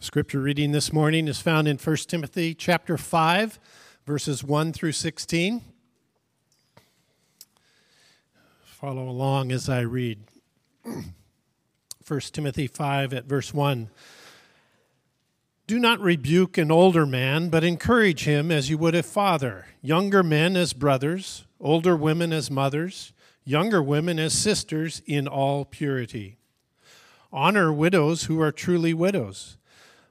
Scripture reading this morning is found in 1 Timothy chapter 5 verses 1 through 16. Follow along as I read. 1 Timothy 5 at verse 1. Do not rebuke an older man, but encourage him as you would a father, younger men as brothers, older women as mothers, younger women as sisters in all purity. Honor widows who are truly widows.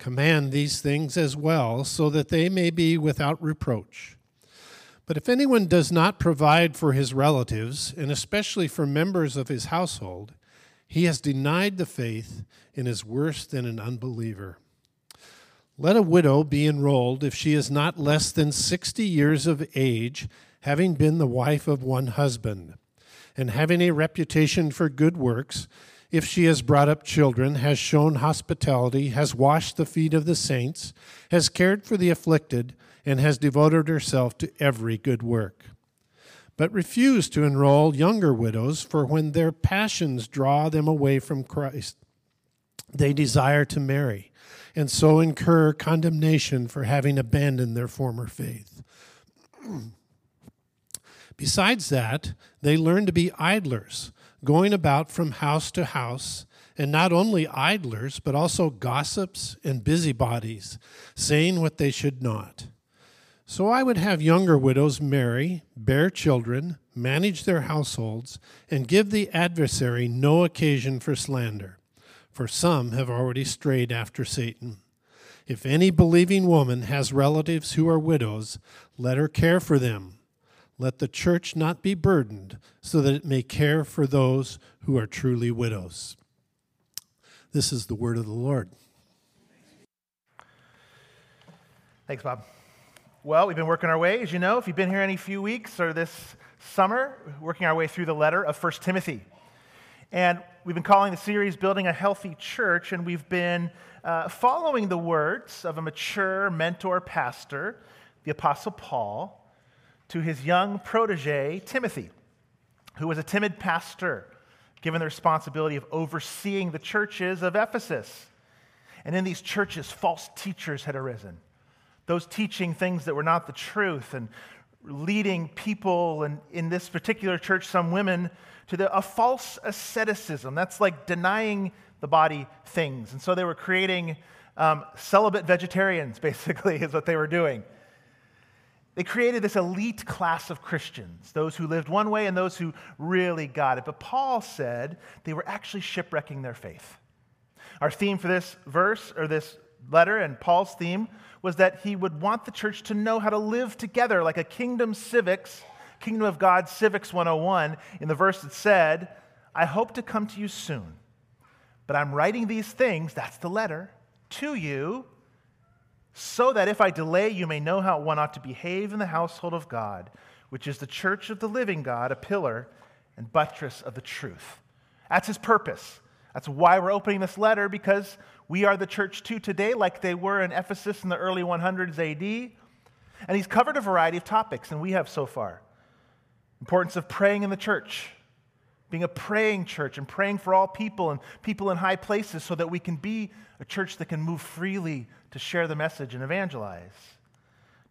Command these things as well, so that they may be without reproach. But if anyone does not provide for his relatives, and especially for members of his household, he has denied the faith and is worse than an unbeliever. Let a widow be enrolled if she is not less than 60 years of age, having been the wife of one husband, and having a reputation for good works if she has brought up children, has shown hospitality, has washed the feet of the saints, has cared for the afflicted, and has devoted herself to every good work. But refuse to enroll younger widows, for when their passions draw them away from Christ, they desire to marry, and so incur condemnation for having abandoned their former faith. Besides that, they learn to be idlers going about from house to house, and not only idlers, but also gossips and busybodies, saying what they should not. So I would have younger widows marry, bear children, manage their households, and give the adversary no occasion for slander, for some have already strayed after Satan. If any believing woman has relatives who are widows, let her care for them let the church not be burdened, so that it may care for those who are truly widows. This is the word of the Lord. Thanks, Bob. Well, we've been working our way, as you know, if you've been here any few weeks or this summer, working our way through the letter of 1 Timothy. And we've been calling the series Building a Healthy Church, and we've been uh, following the words of a mature mentor pastor, the Apostle Paul, to his young protege, Timothy, who was a timid pastor given the responsibility of overseeing the churches of Ephesus. And in these churches, false teachers had arisen, those teaching things that were not the truth and leading people, and in this particular church, some women, to the, a false asceticism. That's like denying the body things. And so they were creating um, celibate vegetarians, basically, is what they were doing. They created this elite class of Christians, those who lived one way and those who really got it. But Paul said they were actually shipwrecking their faith. Our theme for this verse or this letter and Paul's theme was that he would want the church to know how to live together like a kingdom civics, kingdom of God civics 101. In the verse it said, I hope to come to you soon, but I'm writing these things, that's the letter, to you so that if I delay, you may know how one ought to behave in the household of God, which is the church of the living God, a pillar and buttress of the truth. That's his purpose. That's why we're opening this letter, because we are the church too today, like they were in Ephesus in the early 100s AD. And he's covered a variety of topics, and we have so far. Importance of praying in the church, being a praying church and praying for all people and people in high places so that we can be a church that can move freely to share the message and evangelize.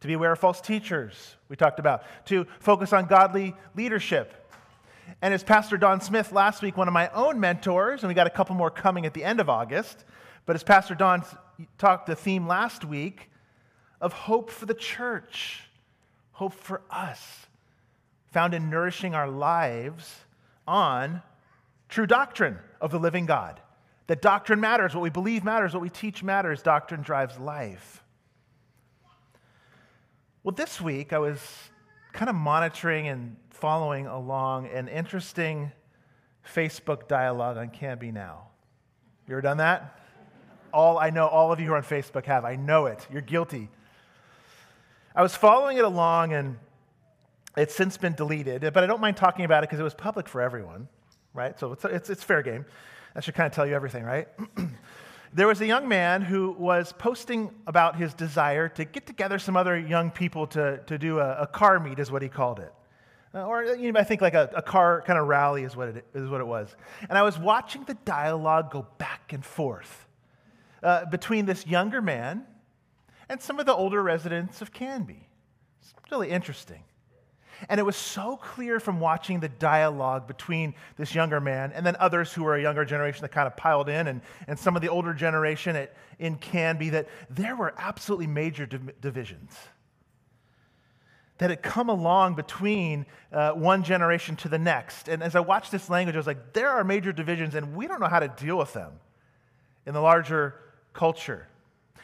To be aware of false teachers, we talked about. To focus on godly leadership. And as Pastor Don Smith last week, one of my own mentors, and we got a couple more coming at the end of August, but as Pastor Don talked the theme last week of hope for the church, hope for us, found in nourishing our lives on true doctrine of the living God. That doctrine matters, what we believe matters, what we teach matters. Doctrine drives life. Well, this week I was kind of monitoring and following along an interesting Facebook dialogue on Canby Now. You ever done that? All I know all of you who are on Facebook have. I know it. You're guilty. I was following it along, and it's since been deleted, but I don't mind talking about it because it was public for everyone, right? So it's, it's, it's fair game. That should kind of tell you everything, right? there was a young man who was posting about his desire to get together some other young people to, to do a, a car meet, is what he called it. Uh, or you know, I think like a, a car kind of rally is what, it, is what it was. And I was watching the dialogue go back and forth uh, between this younger man and some of the older residents of Canby. It's really interesting. And it was so clear from watching the dialogue between this younger man and then others who were a younger generation that kind of piled in, and, and some of the older generation at, in Canby, that there were absolutely major divisions that had come along between uh, one generation to the next. And as I watched this language, I was like, there are major divisions, and we don't know how to deal with them in the larger culture.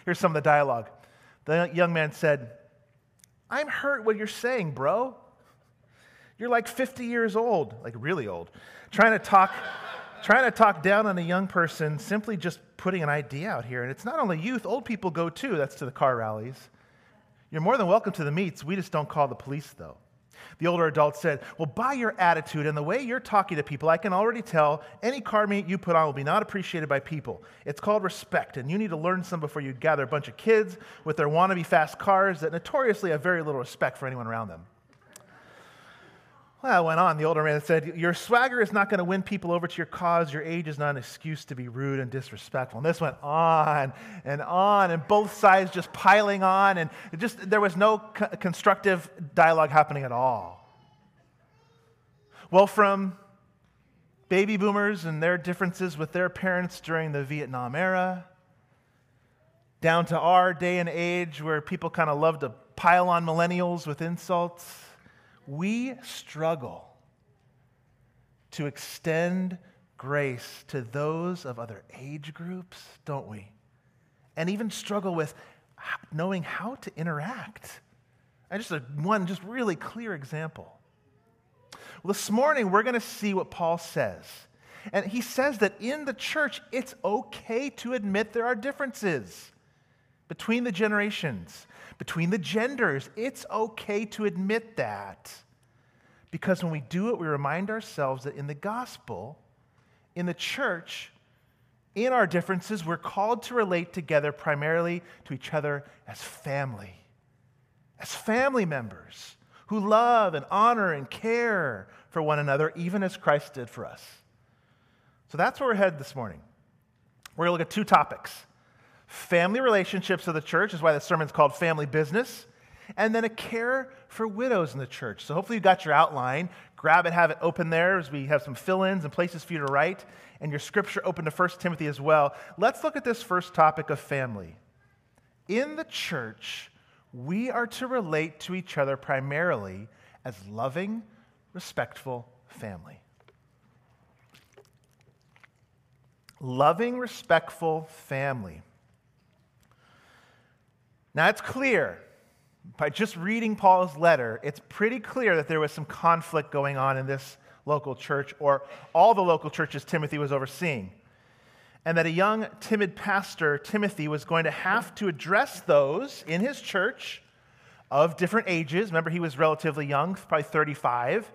Here's some of the dialogue. The young man said, I'm hurt what you're saying, bro. You're like 50 years old, like really old, trying to talk, trying to talk down on a young person, simply just putting an idea out here. And it's not only youth, old people go too. That's to the car rallies. You're more than welcome to the meets. We just don't call the police, though. The older adult said, Well, by your attitude and the way you're talking to people, I can already tell any car meet you put on will be not appreciated by people. It's called respect, and you need to learn some before you gather a bunch of kids with their wannabe fast cars that notoriously have very little respect for anyone around them. Well, I went on. The older man said, Your swagger is not going to win people over to your cause. Your age is not an excuse to be rude and disrespectful. And this went on and on, and both sides just piling on, and just there was no co- constructive dialogue happening at all. Well, from baby boomers and their differences with their parents during the Vietnam era, down to our day and age where people kind of love to pile on millennials with insults we struggle to extend grace to those of other age groups, don't we? And even struggle with knowing how to interact. And just a, one just really clear example. Well, this morning we're going to see what Paul says. And he says that in the church, it's okay to admit there are differences between the generations between the genders. It's okay to admit that. Because when we do it, we remind ourselves that in the gospel, in the church, in our differences, we're called to relate together primarily to each other as family, as family members who love and honor and care for one another, even as Christ did for us. So that's where we're headed this morning. We're going to look at two topics family relationships of the church is why the sermon's called Family Business, and then a care for widows in the church. So hopefully you got your outline. Grab it, have it open there as we have some fill ins and places for you to write, and your scripture open to 1 Timothy as well. Let's look at this first topic of family. In the church, we are to relate to each other primarily as loving, respectful family. Loving, respectful family. Now, it's clear by just reading Paul's letter, it's pretty clear that there was some conflict going on in this local church or all the local churches Timothy was overseeing. And that a young, timid pastor, Timothy, was going to have to address those in his church of different ages. Remember, he was relatively young, probably 35.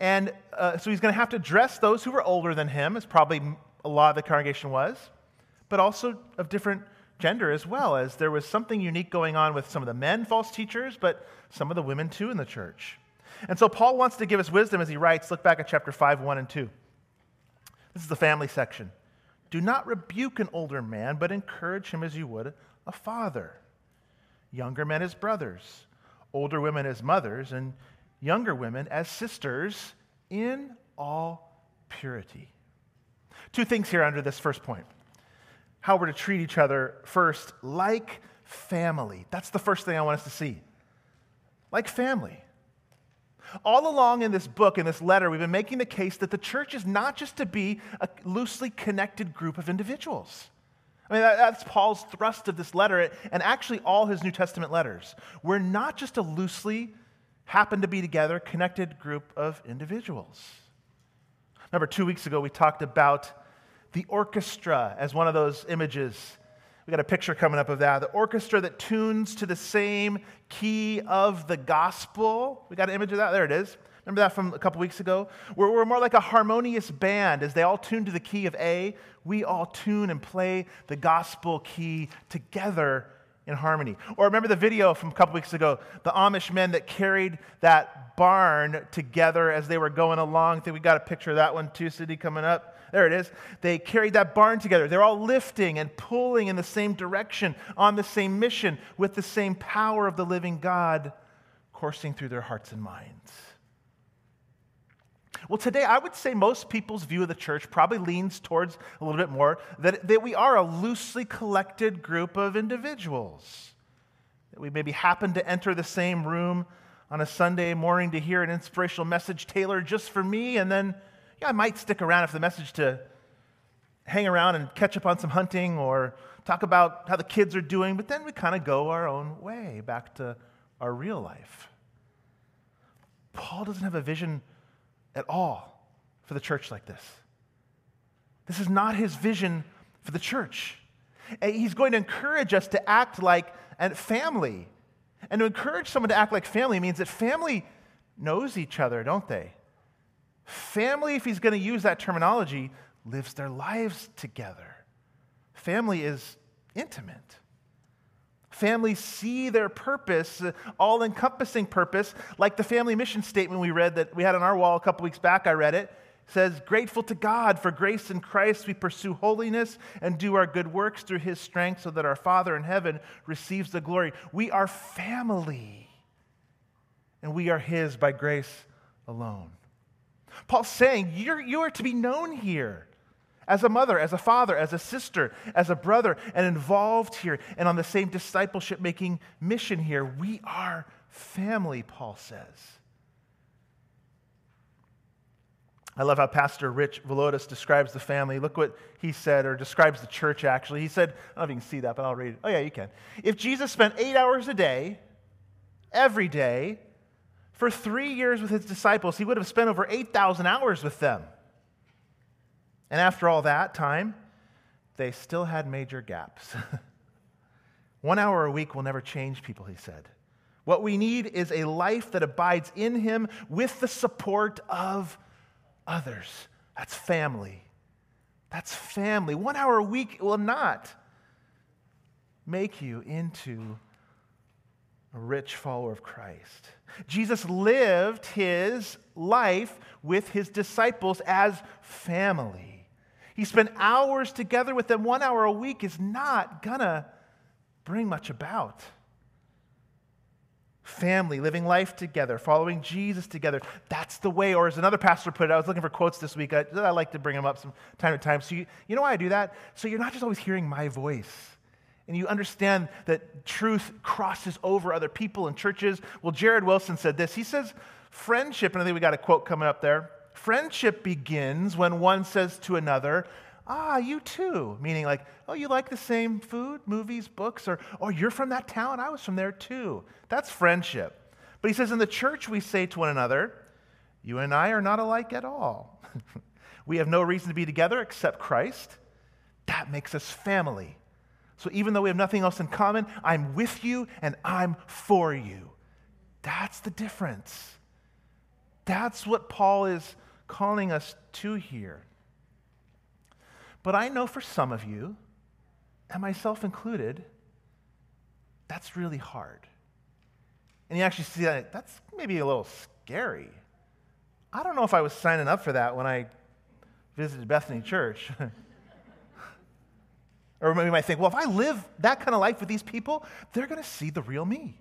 And uh, so he's going to have to address those who were older than him, as probably a lot of the congregation was, but also of different gender as well, as there was something unique going on with some of the men false teachers, but some of the women too in the church. And so Paul wants to give us wisdom as he writes. Look back at chapter 5, 1 and 2. This is the family section. Do not rebuke an older man, but encourage him as you would a father. Younger men as brothers, older women as mothers, and younger women as sisters in all purity. Two things here under this first point how we're to treat each other first like family. That's the first thing I want us to see. Like family. All along in this book, in this letter, we've been making the case that the church is not just to be a loosely connected group of individuals. I mean, that's Paul's thrust of this letter, and actually all his New Testament letters. We're not just a loosely, happen to be together, connected group of individuals. Remember, two weeks ago we talked about the orchestra as one of those images We got a picture coming up of that. The orchestra that tunes to the same key of the gospel. We got an image of that. There it is. Remember that from a couple weeks ago? We're, we're more like a harmonious band. As they all tune to the key of A, we all tune and play the gospel key together in harmony. Or remember the video from a couple weeks ago, the Amish men that carried that barn together as they were going along. I think we got a picture of that one too, City coming up. There it is. They carried that barn together. They're all lifting and pulling in the same direction, on the same mission, with the same power of the living God coursing through their hearts and minds. Well, today I would say most people's view of the church probably leans towards a little bit more that, that we are a loosely collected group of individuals. That we maybe happen to enter the same room on a Sunday morning to hear an inspirational message tailored just for me, and then yeah, I might stick around if the message to hang around and catch up on some hunting or talk about how the kids are doing, but then we kind of go our own way back to our real life. Paul doesn't have a vision at all for the church like this. This is not his vision for the church. Eh, he's going to encourage us to act like a family. And to encourage someone to act like family means that family knows each other, don't they? Family, if he's going to use that terminology, lives their lives together. Family is intimate. Families see their purpose, all encompassing purpose, like the family mission statement we read that we had on our wall a couple weeks back. I read it. it. says, Grateful to God for grace in Christ, we pursue holiness and do our good works through his strength so that our Father in heaven receives the glory. We are family, and we are his by grace alone. Paul's saying, You're, you are to be known here as a mother, as a father, as a sister, as a brother, and involved here and on the same discipleship making mission here. We are family, Paul says. I love how Pastor Rich Villodas describes the family. Look what he said, or describes the church actually. He said, I don't know if you can see that, but I'll read it. Oh, yeah, you can. If Jesus spent eight hours a day, every day, for three years with his disciples, he would have spent over 8,000 hours with them. And after all that time, they still had major gaps. One hour a week will never change people, he said. What we need is a life that abides in him with the support of others. That's family. That's family. One hour a week will not make you into a rich follower of Christ. Jesus lived his life with his disciples as family. He spent hours together with them. One hour a week is not going to bring much about. Family, living life together, following Jesus together. That's the way. Or as another pastor put it, I was looking for quotes this week. I, I like to bring them up from time to time. So you, you know why I do that? So you're not just always hearing my voice and you understand that truth crosses over other people and churches. Well, Jared Wilson said this. He says, friendship, and I think we got a quote coming up there. Friendship begins when one says to another, Ah, you too. Meaning, like, oh, you like the same food, movies, books, or, oh, you're from that town? I was from there too. That's friendship. But he says, in the church, we say to one another, You and I are not alike at all. we have no reason to be together except Christ. That makes us family. So even though we have nothing else in common, I'm with you and I'm for you. That's the difference. That's what Paul is calling us to here. But I know for some of you, and myself included, that's really hard. And you actually see that that's maybe a little scary. I don't know if I was signing up for that when I visited Bethany Church. or maybe you might think, well, if I live that kind of life with these people, they're going to see the real me.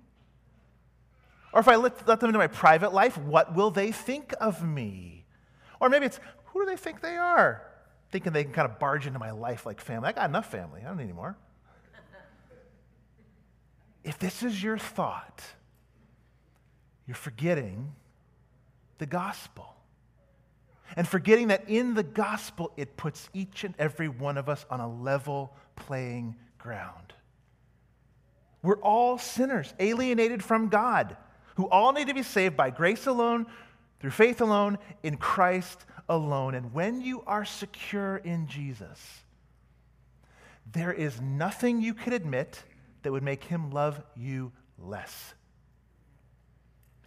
Or if I let, let them into my private life, what will they think of me? Or maybe it's, who do they think they are? Thinking they can kind of barge into my life like family. I got enough family, I don't need any more. if this is your thought, you're forgetting the gospel. And forgetting that in the gospel, it puts each and every one of us on a level playing ground. We're all sinners, alienated from God who all need to be saved by grace alone, through faith alone, in Christ alone. And when you are secure in Jesus, there is nothing you could admit that would make him love you less.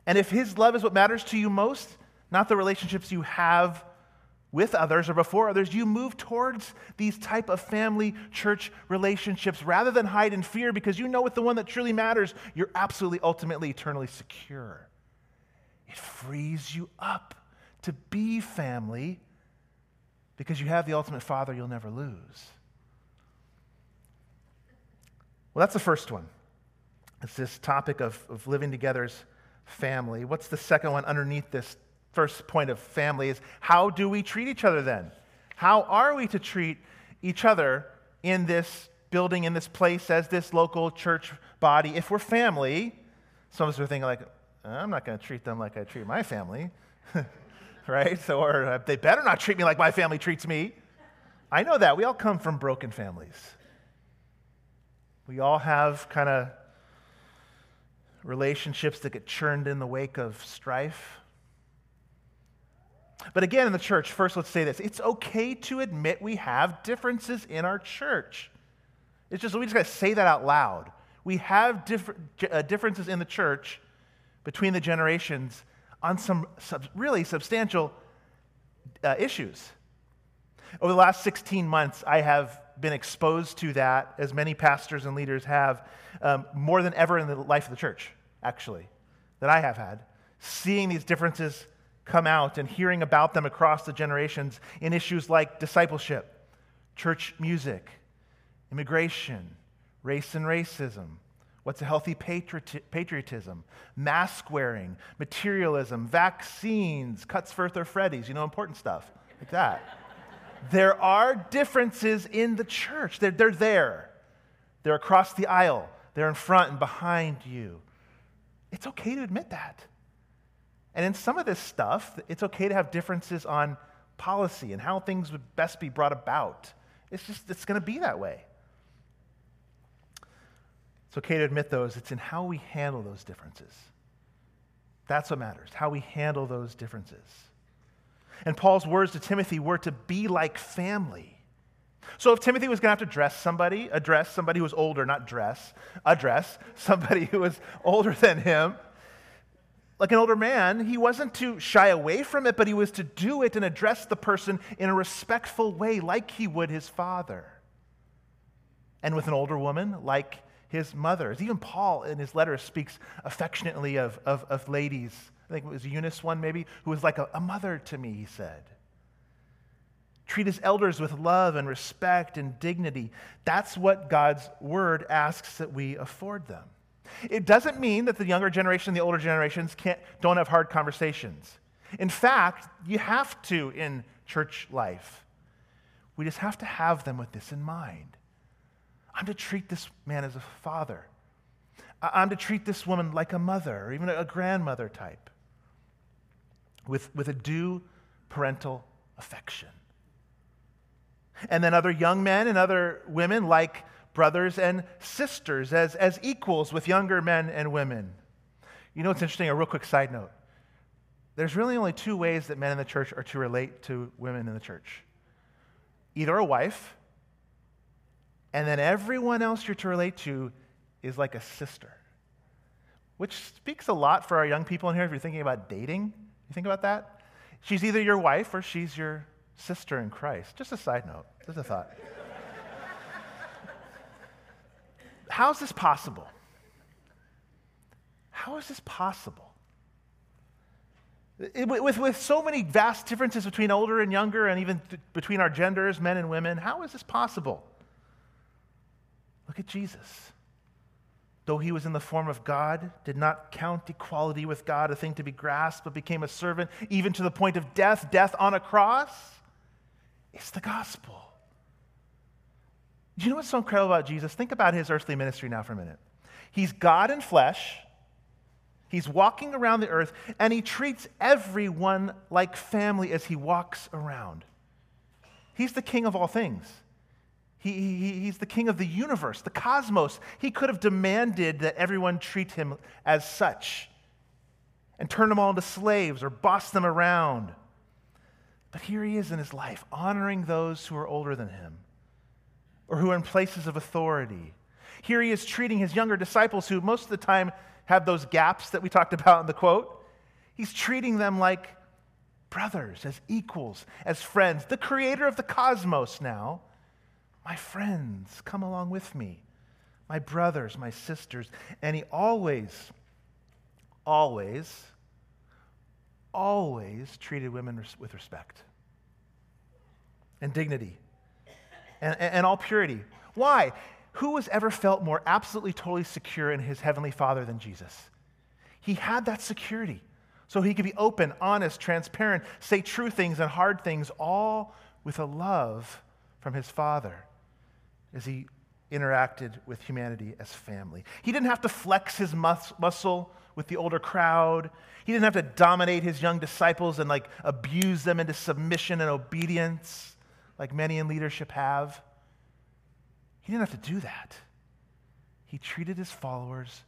And if his love is what matters to you most, not the relationships you have with others or before others, you move towards these type of family church relationships rather than hide in fear because you know with the one that truly matters, you're absolutely ultimately eternally secure. It frees you up to be family because you have the ultimate father you'll never lose. Well, that's the first one. It's this topic of, of living together as family. What's the second one underneath this first point of family is how do we treat each other then? How are we to treat each other in this building, in this place, as this local church body? If we're family, some of us are thinking, like, I'm not going to treat them like I treat my family, right? So, or uh, they better not treat me like my family treats me. I know that. We all come from broken families. We all have kind of relationships that get churned in the wake of strife. But again, in the church, first let's say this it's okay to admit we have differences in our church. It's just, we just got to say that out loud. We have uh, differences in the church between the generations on some sub, really substantial uh, issues. Over the last 16 months, I have been exposed to that, as many pastors and leaders have, um, more than ever in the life of the church, actually, that I have had. Seeing these differences come out and hearing about them across the generations in issues like discipleship, church music, immigration, race and racism, what's a healthy patriotism, mask wearing, materialism, vaccines, cuts first or Freddy's, you know, important stuff like that. there are differences in the church. They're, they're there. They're across the aisle. They're in front and behind you. It's okay to admit that. And in some of this stuff, it's okay to have differences on policy and how things would best be brought about. It's just, it's going to be that way. It's okay to admit those. It's in how we handle those differences. That's what matters, how we handle those differences. And Paul's words to Timothy were to be like family. So if Timothy was going to have to dress somebody, address somebody who was older, not dress, address somebody who was older than him, like an older man, he wasn't to shy away from it, but he was to do it and address the person in a respectful way, like he would his father. And with an older woman, like his mother. Even Paul in his letter speaks affectionately of, of, of ladies. I think it was Eunice one maybe, who was like a, a mother to me, he said. Treat his elders with love and respect and dignity. That's what God's word asks that we afford them. It doesn't mean that the younger generation and the older generations can't, don't have hard conversations. In fact, you have to in church life. We just have to have them with this in mind. I'm to treat this man as a father. I'm to treat this woman like a mother or even a grandmother type with, with a due parental affection. And then other young men and other women like brothers and sisters as, as equals with younger men and women. You know what's interesting? A real quick side note. There's really only two ways that men in the church are to relate to women in the church either a wife, and then everyone else you're to relate to is like a sister, which speaks a lot for our young people in here if you're thinking about dating. You think about that? She's either your wife or she's your sister in Christ. Just a side note, just a thought. How is this possible? How is this possible? With, with so many vast differences between older and younger, and even th- between our genders, men and women, how is this possible? Look at Jesus. Though he was in the form of God, did not count equality with God a thing to be grasped, but became a servant, even to the point of death, death on a cross. It's the gospel. Do you know what's so incredible about Jesus? Think about his earthly ministry now for a minute. He's God in flesh. He's walking around the earth, and he treats everyone like family as he walks around. He's the king of all things. He, he, he's the king of the universe, the cosmos. He could have demanded that everyone treat him as such and turn them all into slaves or boss them around. But here he is in his life, honoring those who are older than him or who are in places of authority. Here he is treating his younger disciples, who most of the time have those gaps that we talked about in the quote. He's treating them like brothers, as equals, as friends. The creator of the cosmos now. My friends, come along with me. My brothers, my sisters. And he always, always, always treated women with respect and dignity and, and all purity. Why? Who has ever felt more absolutely, totally secure in his heavenly Father than Jesus? He had that security. So he could be open, honest, transparent, say true things and hard things, all with a love from his Father as he interacted with humanity as family. He didn't have to flex his mus- muscle with the older crowd. He didn't have to dominate his young disciples and like abuse them into submission and obedience like many in leadership have. He didn't have to do that. He treated his followers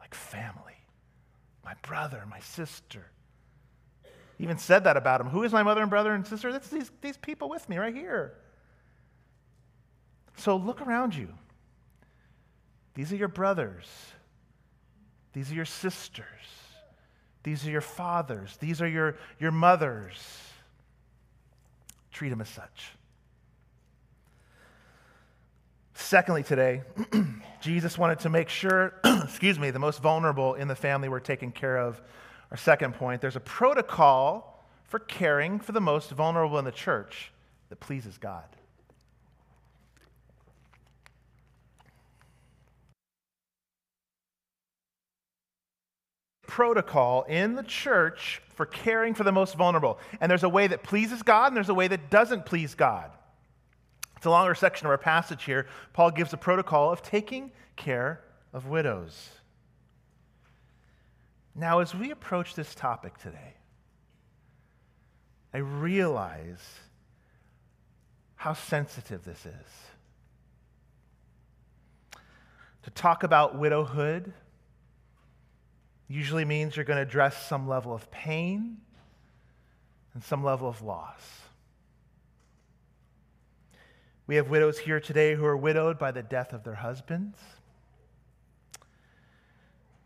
like family my brother, my sister. He even said that about him. Who is my mother and brother and sister? That's these, these people with me right here. So look around you. These are your brothers. These are your sisters. These are your fathers. These are your, your mothers. Treat them as such. Secondly, today, Jesus wanted to make sure, excuse me, the most vulnerable in the family were taken care of. Our second point there's a protocol for caring for the most vulnerable in the church that pleases God. Protocol in the church for caring for the most vulnerable. And there's a way that pleases God, and there's a way that doesn't please God. It's a longer section of our passage here. Paul gives a protocol of taking care of widows. Now, as we approach this topic today, I realize how sensitive this is. To talk about widowhood usually means you're going to address some level of pain and some level of loss. We have widows here today who are widowed by the death of their husbands.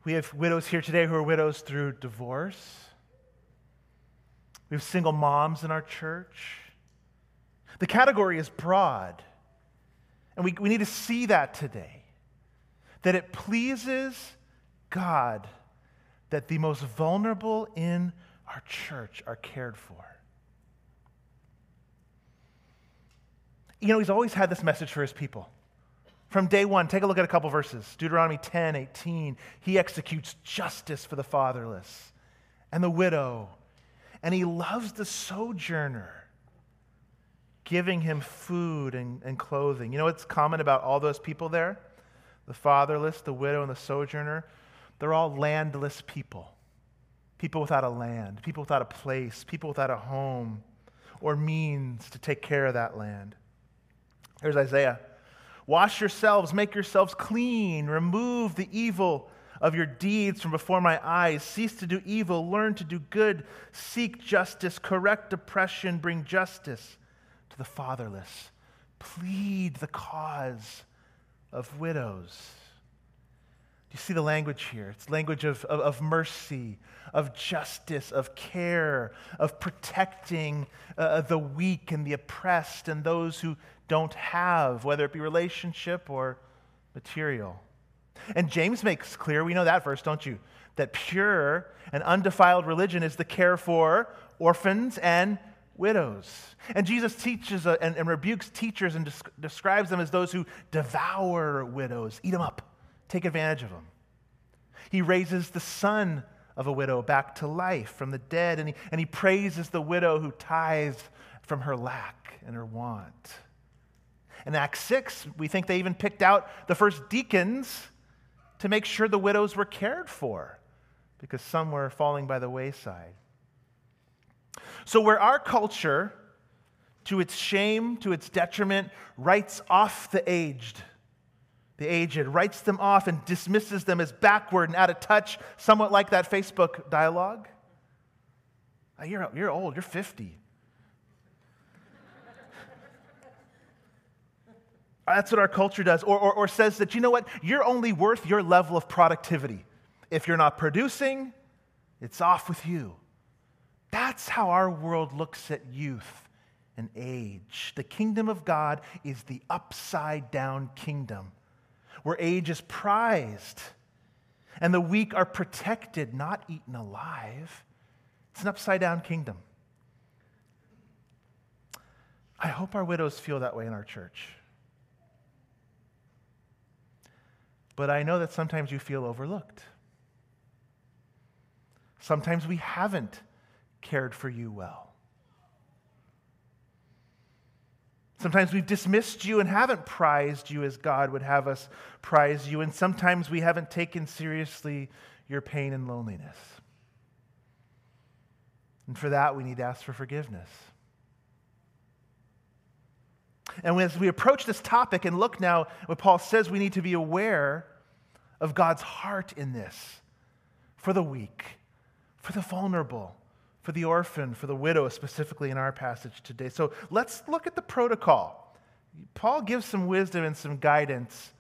We have widows here today who are widows through divorce. We have single moms in our church. The category is broad. And we, we need to see that today. That it pleases God that the most vulnerable in our church are cared for. You know, he's always had this message for his people. From day one, take a look at a couple verses. Deuteronomy 10, 18. He executes justice for the fatherless and the widow, and he loves the sojourner, giving him food and, and clothing. You know what's common about all those people there? The fatherless, the widow, and the sojourner? They're all landless people. People without a land, people without a place, people without a home or means to take care of that land. Here's Isaiah Wash yourselves, make yourselves clean, remove the evil of your deeds from before my eyes. Cease to do evil, learn to do good, seek justice, correct oppression, bring justice to the fatherless. Plead the cause of widows. Do you see the language here? It's language of, of, of mercy, of justice, of care, of protecting uh, the weak and the oppressed and those who don't have, whether it be relationship or material. And James makes clear, we know that verse, don't you? That pure and undefiled religion is the care for orphans and widows. And Jesus teaches uh, and, and, rebukes teachers and des- describes them as those who devour widows, eat them up, take advantage of them. He raises the son of a widow back to life from the dead, and he, and he praises the widow who tithes from her lack and her want. In Acts 6, we think they even picked out the first deacons to make sure the widows were cared for because some were falling by the wayside. So, where our culture, to its shame, to its detriment, writes off the aged, the aged, writes them off and dismisses them as backward and out of touch, somewhat like that Facebook dialogue. You're, you're old, you're 50. That's what our culture does. Or, or, or says that, you know what, you're only worth your level of productivity. If you're not producing, it's off with you. That's how our world looks at youth and age. The kingdom of God is the upside down kingdom where age is prized and the weak are protected, not eaten alive. It's an upside down kingdom. I hope our widows feel that way in our church. But I know that sometimes you feel overlooked. Sometimes we haven't cared for you well. Sometimes we've dismissed you and haven't prized you as God would have us prize you. And sometimes we haven't taken seriously your pain and loneliness. And for that, we need to ask for forgiveness. And as we approach this topic and look now, what Paul says, we need to be aware of God's heart in this for the weak, for the vulnerable, for the orphan, for the widow, specifically in our passage today. So let's look at the protocol. Paul gives some wisdom and some guidance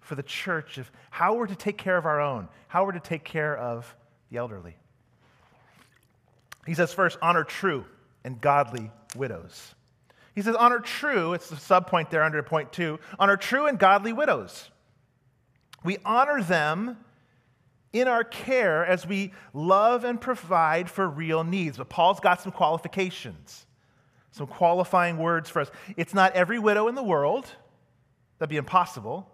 for the church of how we're to take care of our own, how we're to take care of the elderly. He says, first, honor true and godly widows. He says, honor true, it's the subpoint there under point two, honor true and godly widows. We honor them in our care as we love and provide for real needs. But Paul's got some qualifications, some qualifying words for us. It's not every widow in the world, that'd be impossible.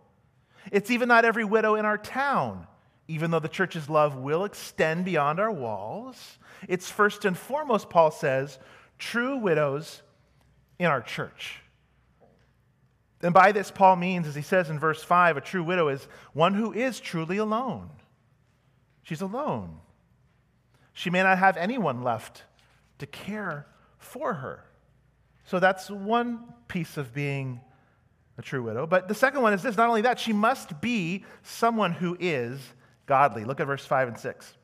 It's even not every widow in our town, even though the church's love will extend beyond our walls. It's first and foremost, Paul says, true widows in our church. And by this, Paul means, as he says in verse 5, a true widow is one who is truly alone. She's alone. She may not have anyone left to care for her. So that's one piece of being a true widow. But the second one is this not only that, she must be someone who is godly. Look at verse 5 and 6.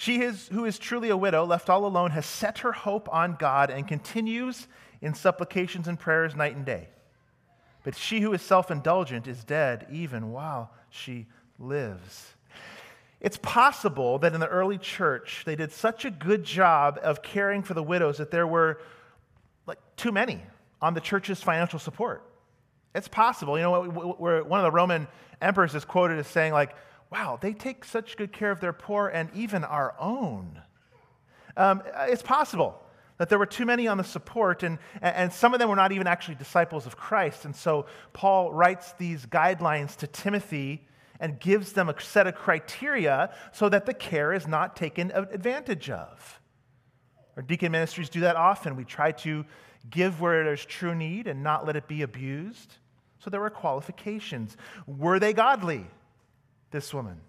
She is, who is truly a widow, left all alone, has set her hope on God and continues in supplications and prayers night and day. But she who is self indulgent is dead even while she lives. It's possible that in the early church, they did such a good job of caring for the widows that there were like too many on the church's financial support. It's possible. You know, one of the Roman emperors is quoted as saying, like, wow, they take such good care of their poor and even our own. Um, it's possible that there were too many on the support, and, and some of them were not even actually disciples of Christ. And so Paul writes these guidelines to Timothy and gives them a set of criteria so that the care is not taken advantage of. Our deacon ministries do that often. We try to give where there's true need and not let it be abused. So there were qualifications. Were they godly, this woman?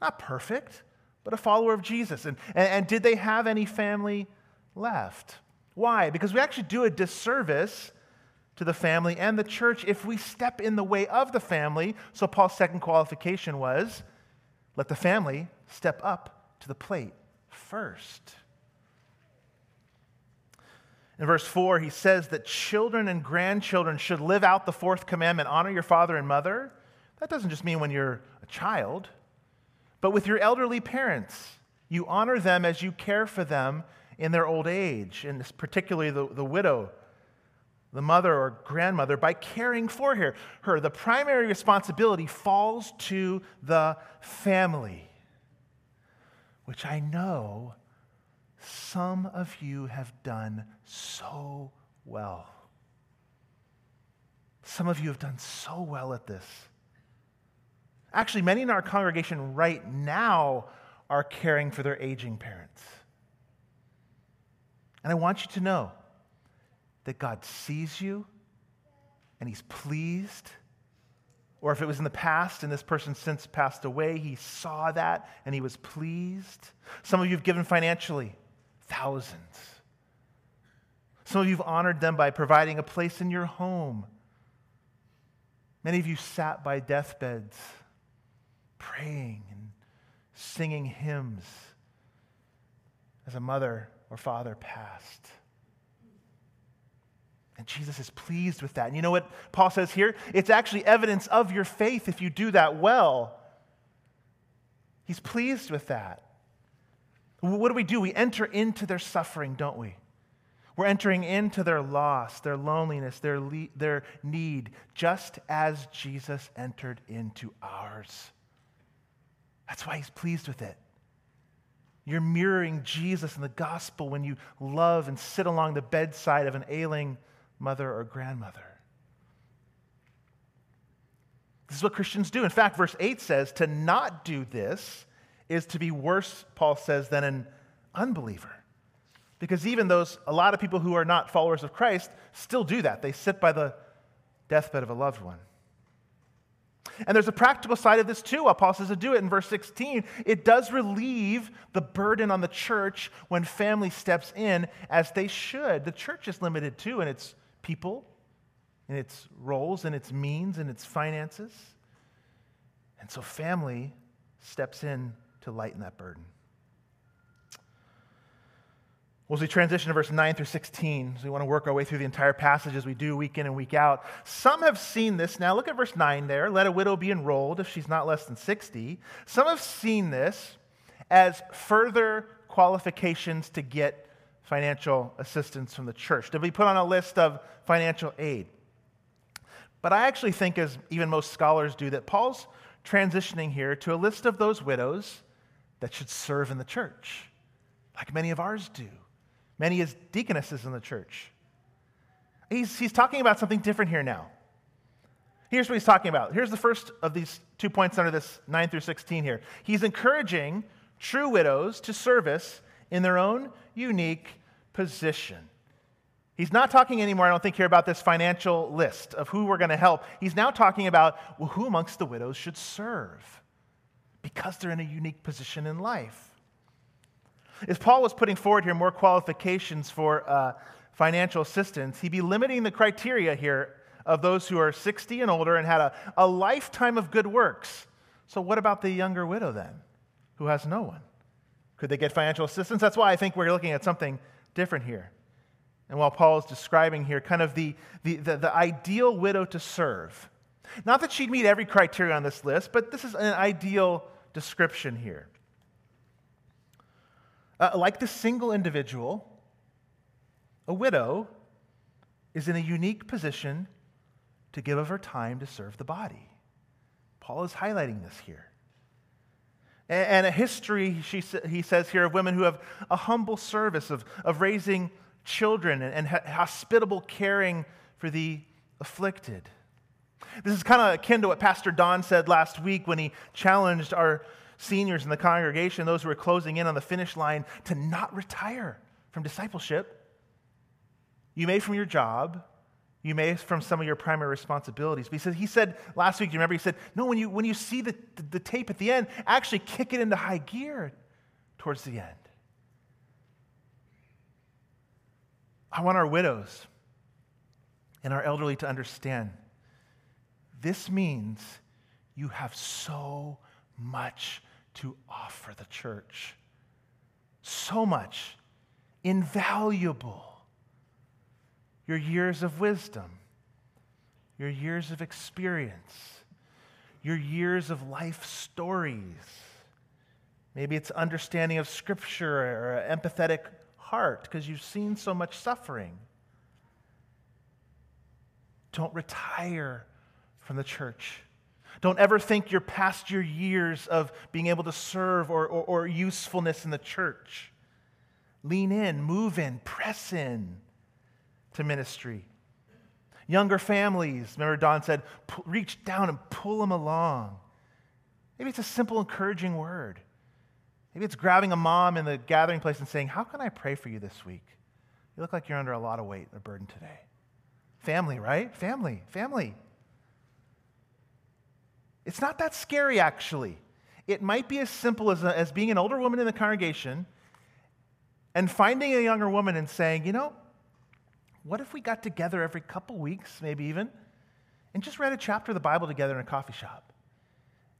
Not perfect, but a follower of Jesus. And, and, and did they have any family left. Why? Because we actually do a disservice to the family and the church if we step in the way of the family. So, Paul's second qualification was let the family step up to the plate first. In verse 4, he says that children and grandchildren should live out the fourth commandment honor your father and mother. That doesn't just mean when you're child, but with your elderly parents. You honor them as you care for them in their old age, and particularly the, the widow, the mother or grandmother, by caring for her. her. The primary responsibility falls to the family, which I know some of you have done so well. Some of you have done so well at this. Actually, many in our congregation right now are caring for their aging parents. And I want you to know that God sees you and He's pleased. Or if it was in the past and this person since passed away, He saw that and He was pleased. Some of you have given financially, thousands. Some of you have honored them by providing a place in your home. Many of you sat by deathbeds praying and singing hymns as a mother or father passed. And Jesus is pleased with that. And you know what Paul says here? It's actually evidence of your faith if you do that well. He's pleased with that. What do we do? We enter into their suffering, don't we? We're entering into their loss, their loneliness, their, le- their need, just as Jesus entered into ours. That's why he's pleased with it. You're mirroring Jesus in the gospel when you love and sit along the bedside of an ailing mother or grandmother. This is what Christians do. In fact, verse 8 says to not do this is to be worse, Paul says, than an unbeliever. Because even those, a lot of people who are not followers of Christ still do that. They sit by the deathbed of a loved one. And there's a practical side of this too. Paul says to do it in verse 16, it does relieve the burden on the church when family steps in as they should. The church is limited too in its people, in its roles, in its means, in its finances. And so family steps in to lighten that burden. Well, as we transition to verse 9 through 16, so we want to work our way through the entire passage as we do week in and week out. Some have seen this. Now, look at verse 9 there. Let a widow be enrolled if she's not less than 60. Some have seen this as further qualifications to get financial assistance from the church, to be put on a list of financial aid. But I actually think, as even most scholars do, that Paul's transitioning here to a list of those widows that should serve in the church, like many of ours do many as deaconesses in the church. He's, he's talking about something different here now. Here's what he's talking about. Here's the first of these two points under this 9 through 16 here. He's encouraging true widows to service in their own unique position. He's not talking anymore, I don't think, here about this financial list of who we're going to help. He's now talking about well, who amongst the widows should serve because they're in a unique position in life. As Paul was putting forward here more qualifications for uh, financial assistance, he'd be limiting the criteria here of those who are 60 and older and had a, a lifetime of good works. So, what about the younger widow then, who has no one? Could they get financial assistance? That's why I think we're looking at something different here. And while Paul is describing here kind of the, the, the, the ideal widow to serve, not that she'd meet every criteria on this list, but this is an ideal description here. Uh, like the single individual, a widow is in a unique position to give of her time to serve the body. Paul is highlighting this here. And, a history, she, he says here, of women who have a humble service of, of raising children and, and hospitable caring for the afflicted. This is kind of akin to what Pastor Don said last week when he challenged our seniors in the congregation, those who are closing in on the finish line, to not retire from discipleship. You may from your job, you may from some of your primary responsibilities. But he said, he said last week, you remember? He said, no, when you, when you see the, the, the tape at the end, actually kick it into high gear towards the end. I want our widows and our elderly to understand this means you have so much to offer the church. So much, invaluable. Your years of wisdom, your years of experience, your years of life stories. Maybe it's understanding of Scripture or an empathetic heart because you've seen so much suffering. Don't retire from the church. Don't ever think you're past your years of being able to serve or, or, or, usefulness in the church. Lean in, move in, press in to ministry. Younger families, remember Don said, reach down and pull them along. Maybe it's a simple, encouraging word. Maybe it's grabbing a mom in the gathering place and saying, How can I pray for you this week? You look like you're under a lot of weight, a burden today. Family, right? Family, family. It's not that scary, actually. It might be as simple as, as being an older woman in the congregation and finding a younger woman and saying, you know, what if we got together every couple weeks, maybe even, and just read a chapter of the Bible together in a coffee shop?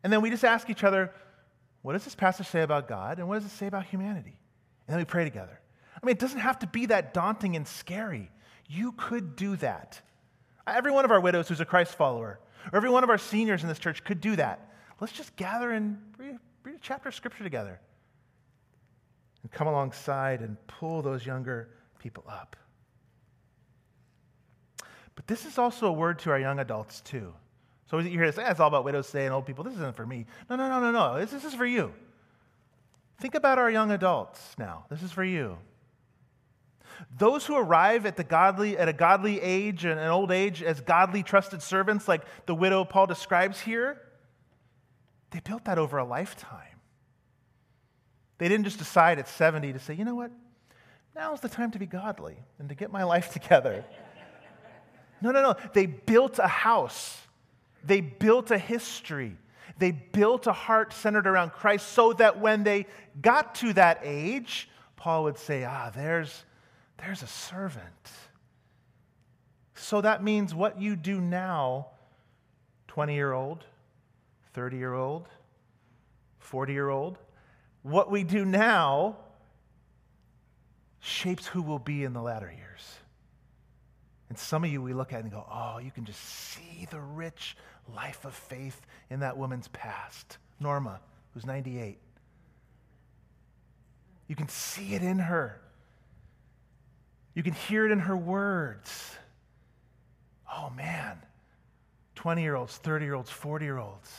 And then we just ask each other, what does this passage say about God and what does it say about humanity? And then we pray together. I mean, it doesn't have to be that daunting and scary. You could do that. Every one of our widows who's a Christ follower, or every one of our seniors in this church could do that. Let's just gather and read, read a chapter of scripture together and come alongside and pull those younger people up. But this is also a word to our young adults, too. So you hear this, eh, it's all about widows today and old people. This isn't for me. No, no, no, no, no. This, this is for you. Think about our young adults now. This is for you. Those who arrive at, the godly, at a godly age and an old age as godly trusted servants, like the widow Paul describes here, they built that over a lifetime. They didn't just decide at 70 to say, you know what? Now's the time to be godly and to get my life together. no, no, no. They built a house, they built a history. They built a heart centered around Christ so that when they got to that age, Paul would say, Ah, there's, there's a servant. So that means what you do now, 20 year old, 30 year old, 40 year old, what we do now shapes who we'll be in the latter years. And some of you we look at and go, oh, you can just see the rich life of faith in that woman's past. Norma, who's 98. You can see it in her. You can hear it in her words. Oh man, 20 year olds, 30 year olds, 40 year olds.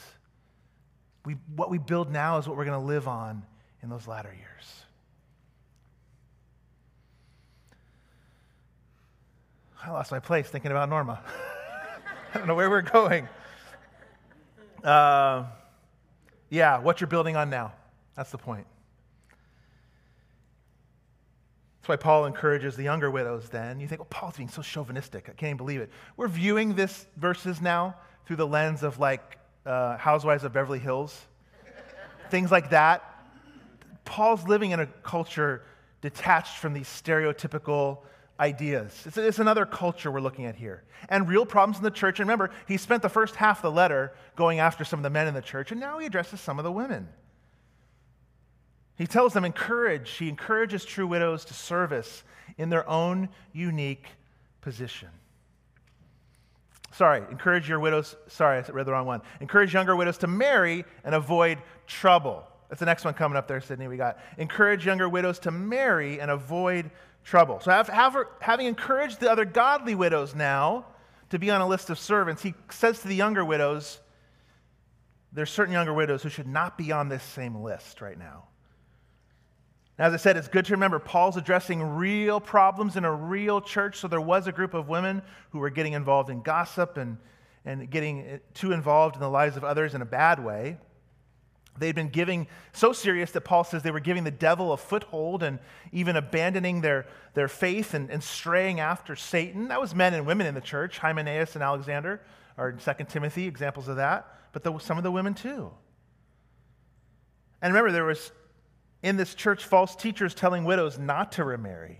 We, what we build now is what we're going to live on in those latter years. I lost my place thinking about Norma. I don't know where we're going. Uh, yeah, what you're building on now. That's the point. That's why Paul encourages the younger widows then. You think, well, Paul's being so chauvinistic. I can't even believe it. We're viewing this verses now through the lens of like uh, Housewives of Beverly Hills, things like that. Paul's living in a culture detached from these stereotypical ideas. It's, it's, another culture we're looking at here. And real problems in the church. And remember, he spent the first half of the letter going after some of the men in the church, and now he addresses some of the women. He tells them, encourage. He encourages true widows to service in their own unique position. Sorry, encourage your widows. Sorry, I read the wrong one. Encourage younger widows to marry and avoid trouble. That's the next one coming up there, Sydney. We got encourage younger widows to marry and avoid trouble. So, have, have, having encouraged the other godly widows now to be on a list of servants, he says to the younger widows, there's certain younger widows who should not be on this same list right now. As I said, it's good to remember Paul's addressing real problems in a real church. So there was a group of women who were getting involved in gossip and, and getting too involved in the lives of others in a bad way. They'd been giving so serious that Paul says they were giving the devil a foothold and even abandoning their, their faith and, and straying after Satan. That was men and women in the church. Hymenaeus and Alexander are in 2 Timothy, examples of that, but the, some of the women too. And remember, there was in this church false teachers telling widows not to remarry,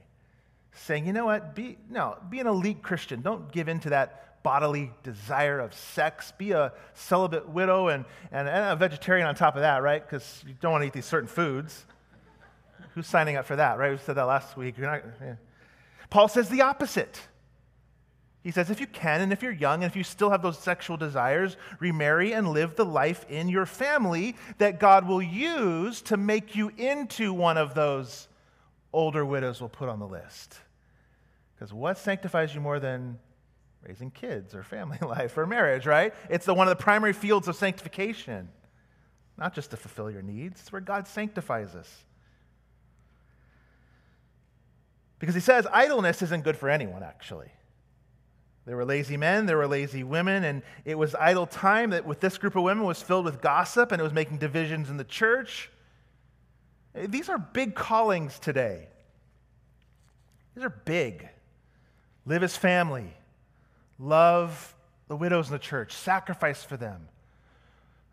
saying, you know what, be, no, be an elite Christian. Don't give in to that bodily desire of sex. Be a celibate widow and, and, and a vegetarian on top of that, right? Because you don't want to eat these certain foods. Who's signing up for that, right? We said that last week. Not, yeah. Paul says the opposite. He says, if you can, and if you're young, and if you still have those sexual desires, remarry and live the life in your family that God will use to make you into one of those older widows we'll put on the list. Because what sanctifies you more than raising kids or family life or marriage, right? It's the, one of the primary fields of sanctification, not just to fulfill your needs, it's where God sanctifies us. Because he says idleness isn't good for anyone, actually. There were lazy men, there were lazy women, and it was idle time that with this group of women was filled with gossip and it was making divisions in the church. These are big callings today. These are big. Live as family, love the widows in the church, sacrifice for them.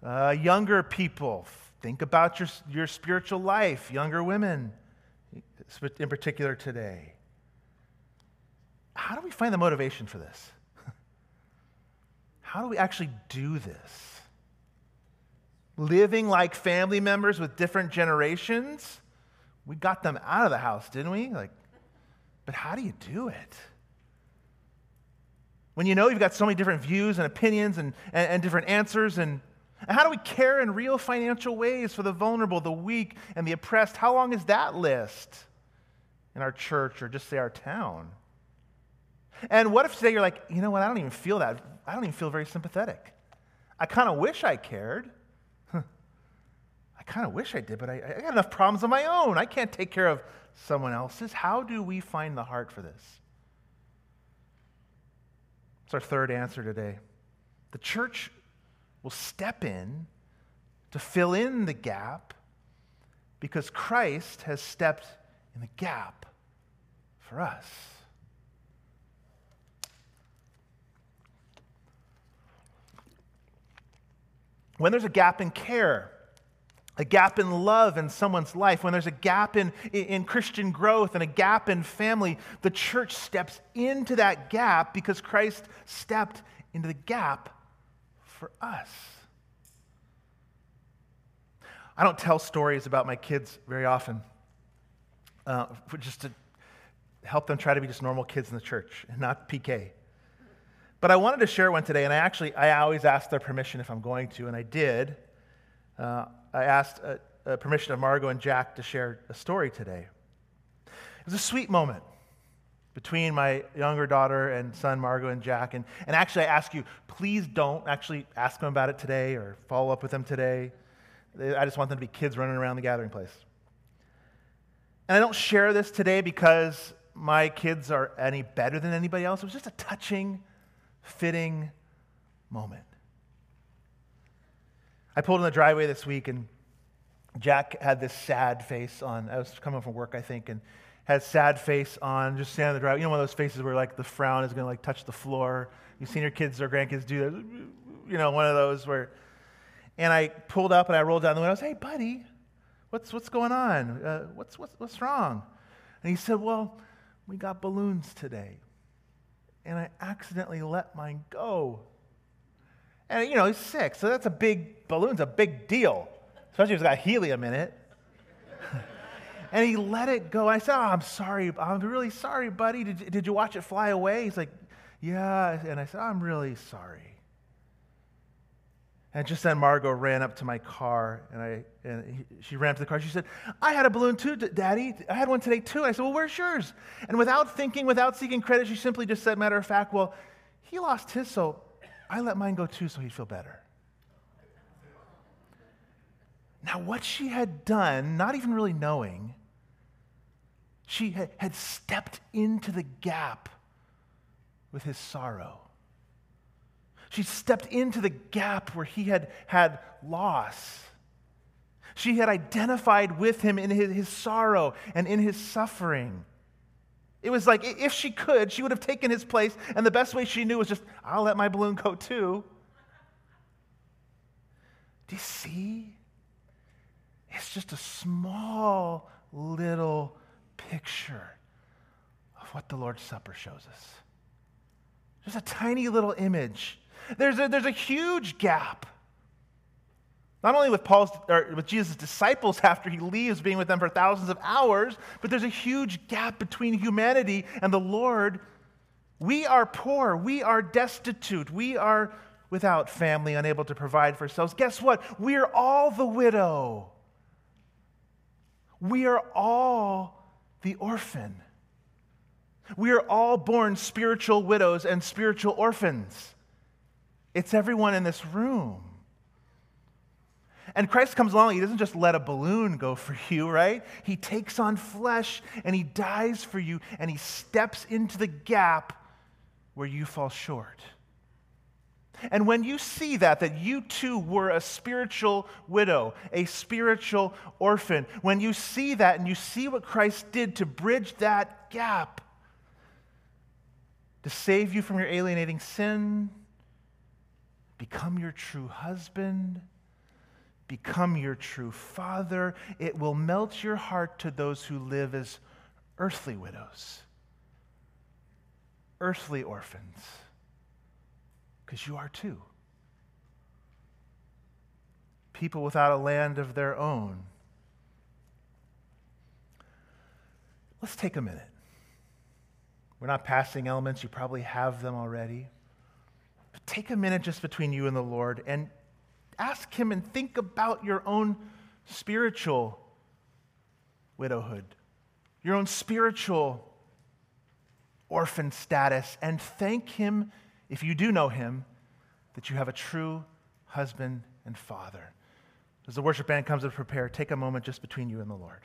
Uh, younger people, think about your, your spiritual life, younger women in particular today. How do we find the motivation for this? How do we actually do this? Living like family members with different generations? We got them out of the house, didn't we? Like, but how do you do it? When you know you've got so many different views and opinions and, and, and different answers and and how do we care in real financial ways for the vulnerable, the weak, and the oppressed? How long is that list in our church or just say our town? And what if today you're like, you know what, I don't even feel that. I don't even feel very sympathetic. I kind of wish I cared. I kind of wish I did, but I, I got enough problems of my own. I can't take care of someone else's. How do we find the heart for this? It's our third answer today. The church will step in to fill in the gap because Christ has stepped in the gap for us. When there's a gap in care, a gap in love in someone's life, when there's a gap in, in Christian growth and a gap in family, the church steps into that gap because Christ stepped into the gap for us. I don't tell stories about my kids very often, uh, just to help them try to be just normal kids in the church and not PK. But I wanted to share one today, and I actually, I always ask their permission if I'm going to, and I did. Uh, I asked uh, uh, permission of Margot and Jack to share a story today. It was a sweet moment between my younger daughter and son, Margot and Jack. And, and actually, I ask you, please don't actually ask them about it today or follow up with them today. I just want them to be kids running around the gathering place. And I don't share this today because my kids are any better than anybody else. It was just a touching, fitting moment. I pulled in the driveway this week and Jack had this sad face on. I was coming from work, I think, and had sad face on, just standing in the driveway. You know, one of those faces where like the frown is going to like touch the floor. You've seen your kids or grandkids do that. You know, one of those where. And I pulled up and I rolled down the window. I was, hey, buddy, what's, what's going on? Uh, what's, what's, what's wrong? And he said, well, we got balloons today. And I accidentally let mine go. And, you know, he's six, so that's a big, balloon's a big deal, especially if it's got helium in it. and he let it go. I said, oh, I'm sorry. I'm really sorry, buddy. Did, did you watch it fly away? He's like, yeah. And I said, I'm really sorry. And just then, Margot ran up to my car, and, I, and he, she ran to the car. She said, I had a balloon too, Daddy. I had one today too. I said, Well, where's yours? And without thinking, without seeking credit, she simply just said, matter of fact, Well, he lost his, so I let mine go too so he'd feel better. Now, what she had done, not even really knowing, she had stepped into the gap with his sorrow. She stepped into the gap where he had had loss. She had identified with him in his, his sorrow and in his suffering. It was like if she could, she would have taken his place, and the best way she knew was just, I'll let my balloon go too. Do you see? It's just a small little picture of what the Lord's Supper shows us. Just a tiny little image. There's a, there's a huge gap not only with Paul's or with Jesus' disciples after he leaves being with them for thousands of hours, but there's a huge gap between humanity and the Lord. We are poor, we are destitute, we are without family, unable to provide for ourselves. Guess what? We're all the widow. We are all the orphan. We are all born spiritual widows and spiritual orphans. It's everyone in this room. And Christ comes along, he doesn't just let a balloon go for you, right? He takes on flesh and he dies for you and he steps into the gap where you fall short. And when you see that, that you too were a spiritual widow, a spiritual orphan, when you see that and you see what Christ did to bridge that gap, to save you from your alienating sin, become your true husband, become your true father. It will melt your heart to those who live as earthly widows, earthly orphans, because you are too. People without a land of their own. Let's take a minute. We're not passing elements, you probably have them already. Take a minute just between you and the Lord and ask Him and think about your own spiritual widowhood, your own spiritual orphan status, and thank Him, if you do know Him, that you have a true husband and father. As the worship band comes to prepare, take a moment just between you and the Lord.